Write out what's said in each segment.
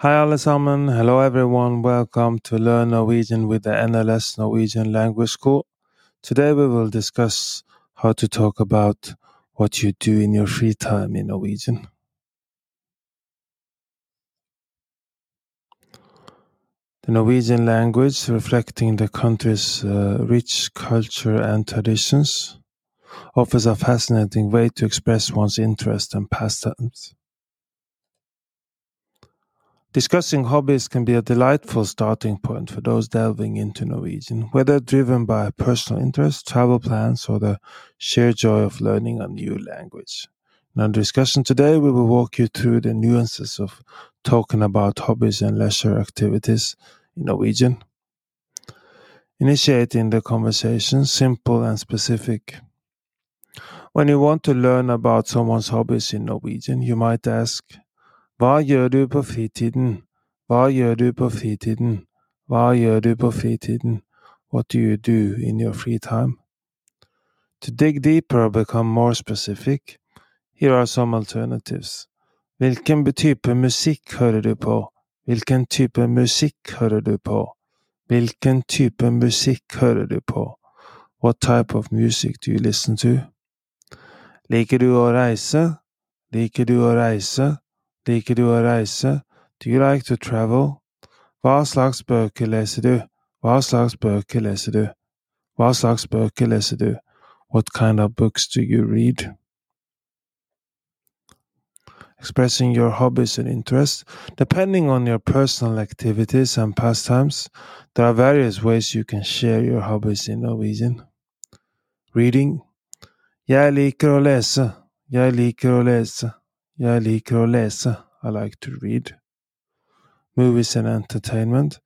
Hi alle sammen. Hello everyone. Welcome to Learn Norwegian with the NLS Norwegian Language School. Today we will discuss how to talk about what you do in your free time in Norwegian. The Norwegian language, reflecting the country's uh, rich culture and traditions, offers a fascinating way to express one's interests and pastimes. Discussing hobbies can be a delightful starting point for those delving into Norwegian, whether driven by personal interest, travel plans, or the sheer joy of learning a new language. In our discussion today, we will walk you through the nuances of talking about hobbies and leisure activities in Norwegian. Initiating the conversation, simple and specific. When you want to learn about someone's hobbies in Norwegian, you might ask, Hva gjør du på fritiden? Hva gjør du på fritiden? Hva gjør du på fritiden? What do you do in your free time? To dig deeper or become more specific, here are some alternatives. Hvilken type musikk hører du på? Hvilken type musikk hører du på? Hvilken type musikk hører du på? What type of music do you listen to? Liker du å reise? Liker du å reise? Liker du å reise? Do you like to travel? Hva slags bøker leser du? Hva slags bøker leser du? Hva slags bøker leser du? What kind of books do you read? Expressing your hobbies and interests. Depending on your personal activities and pastimes, there are various ways you can share your hobbies in Norwegian. Reading. Jeg liker å lese. Jeg liker å lese. Jeg liker å lese. I like to read. Movies and entertainment.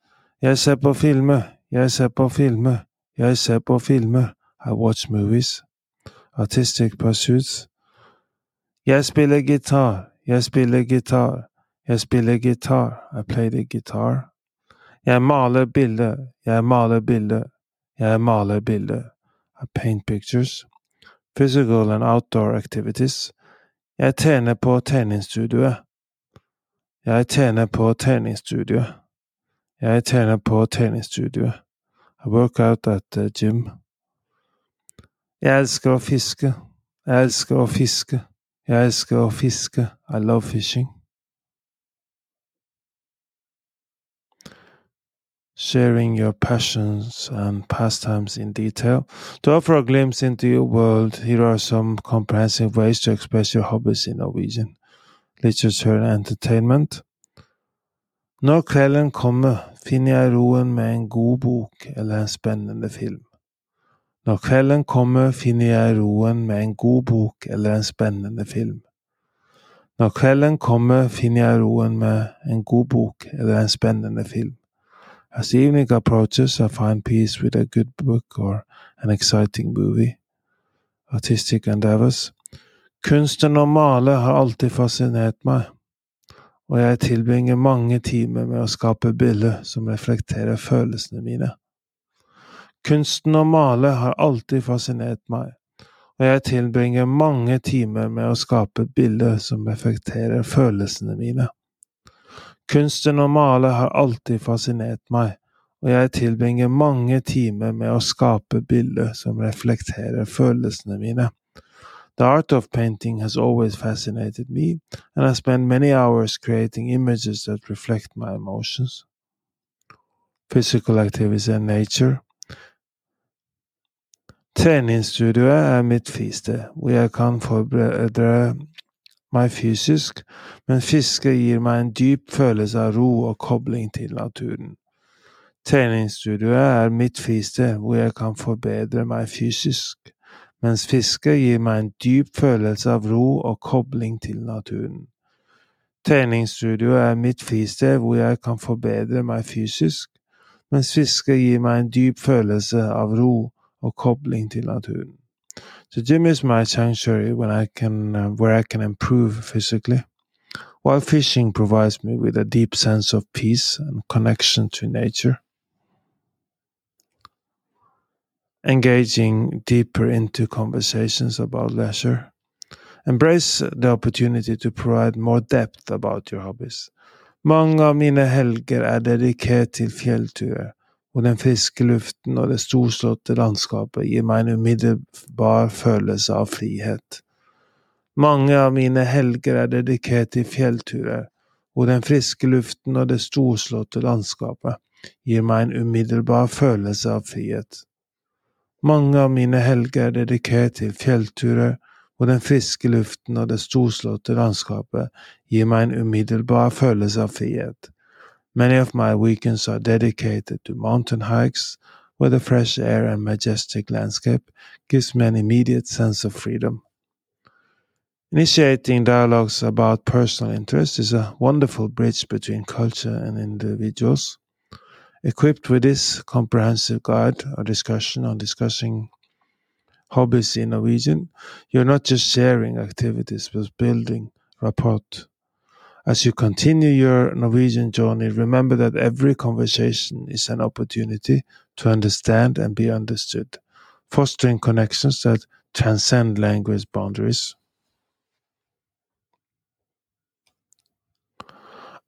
Jeg ser på filmer. Jeg ser på filmer. Jeg ser på filmer. I watch movies. Artistic pursuits. Jeg spiller gitar. Jeg spiller gitar. Jeg spiller gitar. I play the guitar. Jeg maler bilder. Jeg maler bilder. Jeg maler bilder. I paint pictures. Physical and outdoor activities. Jeg trener på treningsstudioet. Jeg trener på treningsstudioet. Jeg trener på treningsstudioet. I work out at the gym. Jeg elsker å fiske. Jeg elsker å fiske. Jeg elsker å fiske. I love fishing. Sharing your passions and pastimes in detail. To offer a glimpse into your world, here are some comprehensive ways to express your hobbies in Norwegian. Literature and entertainment. Når kvelden kommer, finner jeg roen med en god bok eller en spennende film. Når kvelden kommer, finner jeg roen med en god bok eller en spennende film. Når kvelden kommer, finner jeg roen med en god bok eller en spennende film. As evening approaches, I find peace with a good book or an exciting movie. Artistic endeavors. Kunsten å male har alltid fascinert meg, og jeg tilbringer mange timer med å skape bilder som reflekterer følelsene mine. Kunsten å male har alltid fascinert meg, og jeg tilbringer mange timer med å skape bilder som reflekterer følelsene mine. Kunsten å male har alltid fascinert meg, og jeg tilbringer mange timer med å skape bilder som reflekterer følelsene mine. The art of painting has always fascinated me, and I spend many hours creating images that reflect my emotions. Physical activities and nature. Treningsstudioet er mitt fristed, hvor jeg kan forberede meg fysisk, men fiske gir meg en dyp følelse av ro og kobling til naturen. Treningsstudioet er mitt fristed, hvor jeg kan forbedre meg fysisk, mens fiske gir meg en dyp følelse av ro og kobling til naturen. Treningsstudioet er mitt fristed, hvor jeg kan forbedre meg fysisk, mens fiske gir meg en dyp følelse av ro og kobling til naturen. The gym is my sanctuary when I can, uh, where I can improve physically, while fishing provides me with a deep sense of peace and connection to nature. Engaging deeper into conversations about leisure. Embrace the opportunity to provide more depth about your hobbies. Mange av mine helger er dedikert til fjellturer, hvor den friske luften og det storslåtte landskapet gir meg en umiddelbar følelse av frihet. Mange av mine helger er dedikert til fjellturer, og den friske luften og det storslåtte landskapet gir meg en umiddelbar følelse av frihet. Mange av mine helger er dedikert til fjellturer, og den friske luften og det storslåtte landskapet gir meg en umiddelbar følelse av frihet. Many of my weekends are dedicated to mountain hikes, where the fresh air and majestic landscape gives me an immediate sense of freedom. Initiating dialogues about personal interests is a wonderful bridge between culture and individuals. Equipped with this comprehensive guide or discussion on discussing hobbies in Norwegian, you're not just sharing activities, but building rapport. As you continue your Norwegian journey, remember that every conversation is an opportunity to understand and be understood, fostering connections that transcend language boundaries.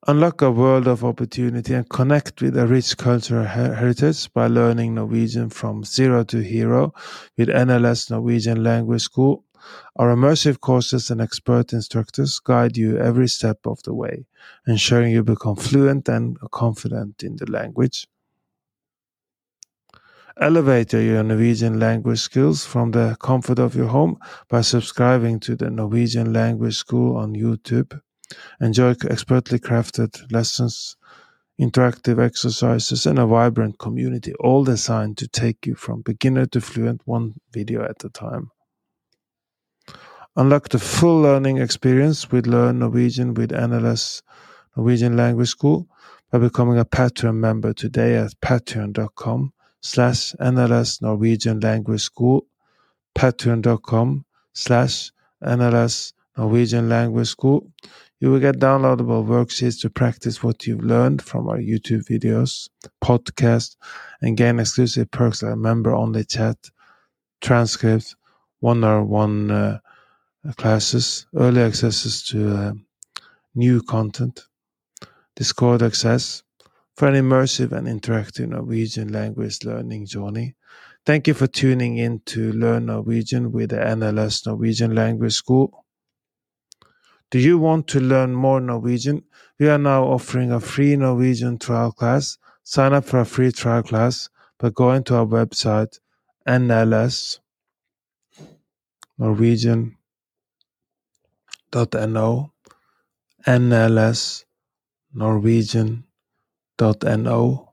Unlock a world of opportunity and connect with a rich cultural her- heritage by learning Norwegian from zero to hero with NLS Norwegian Language School. Our immersive courses and expert instructors guide you every step of the way, ensuring you become fluent and confident in the language. Elevate your Norwegian language skills from the comfort of your home by subscribing to the Norwegian Language School on YouTube. Enjoy expertly crafted lessons, interactive exercises, and a vibrant community, all designed to take you from beginner to fluent one video at a time. Unlock the full learning experience with Learn Norwegian with NLS Norwegian Language School by becoming a Patreon member today at patreon.com slash NLS Norwegian Language School, patreon.com slash NLS Norwegian Language School. You will get downloadable worksheets to practice what you've learned from our YouTube videos, podcast, and gain exclusive perks like member-only chat, transcripts, one-on-one uh, classes, early accesses to uh, new content, Discord access for an immersive and interactive Norwegian language learning journey. Thank you for tuning in to Learn Norwegian with the NLS Norwegian Language School. Do you want to learn more Norwegian? We are now offering a free Norwegian trial class. Sign up for a free trial class by going to our website nls norwegian.no nls norwegian.no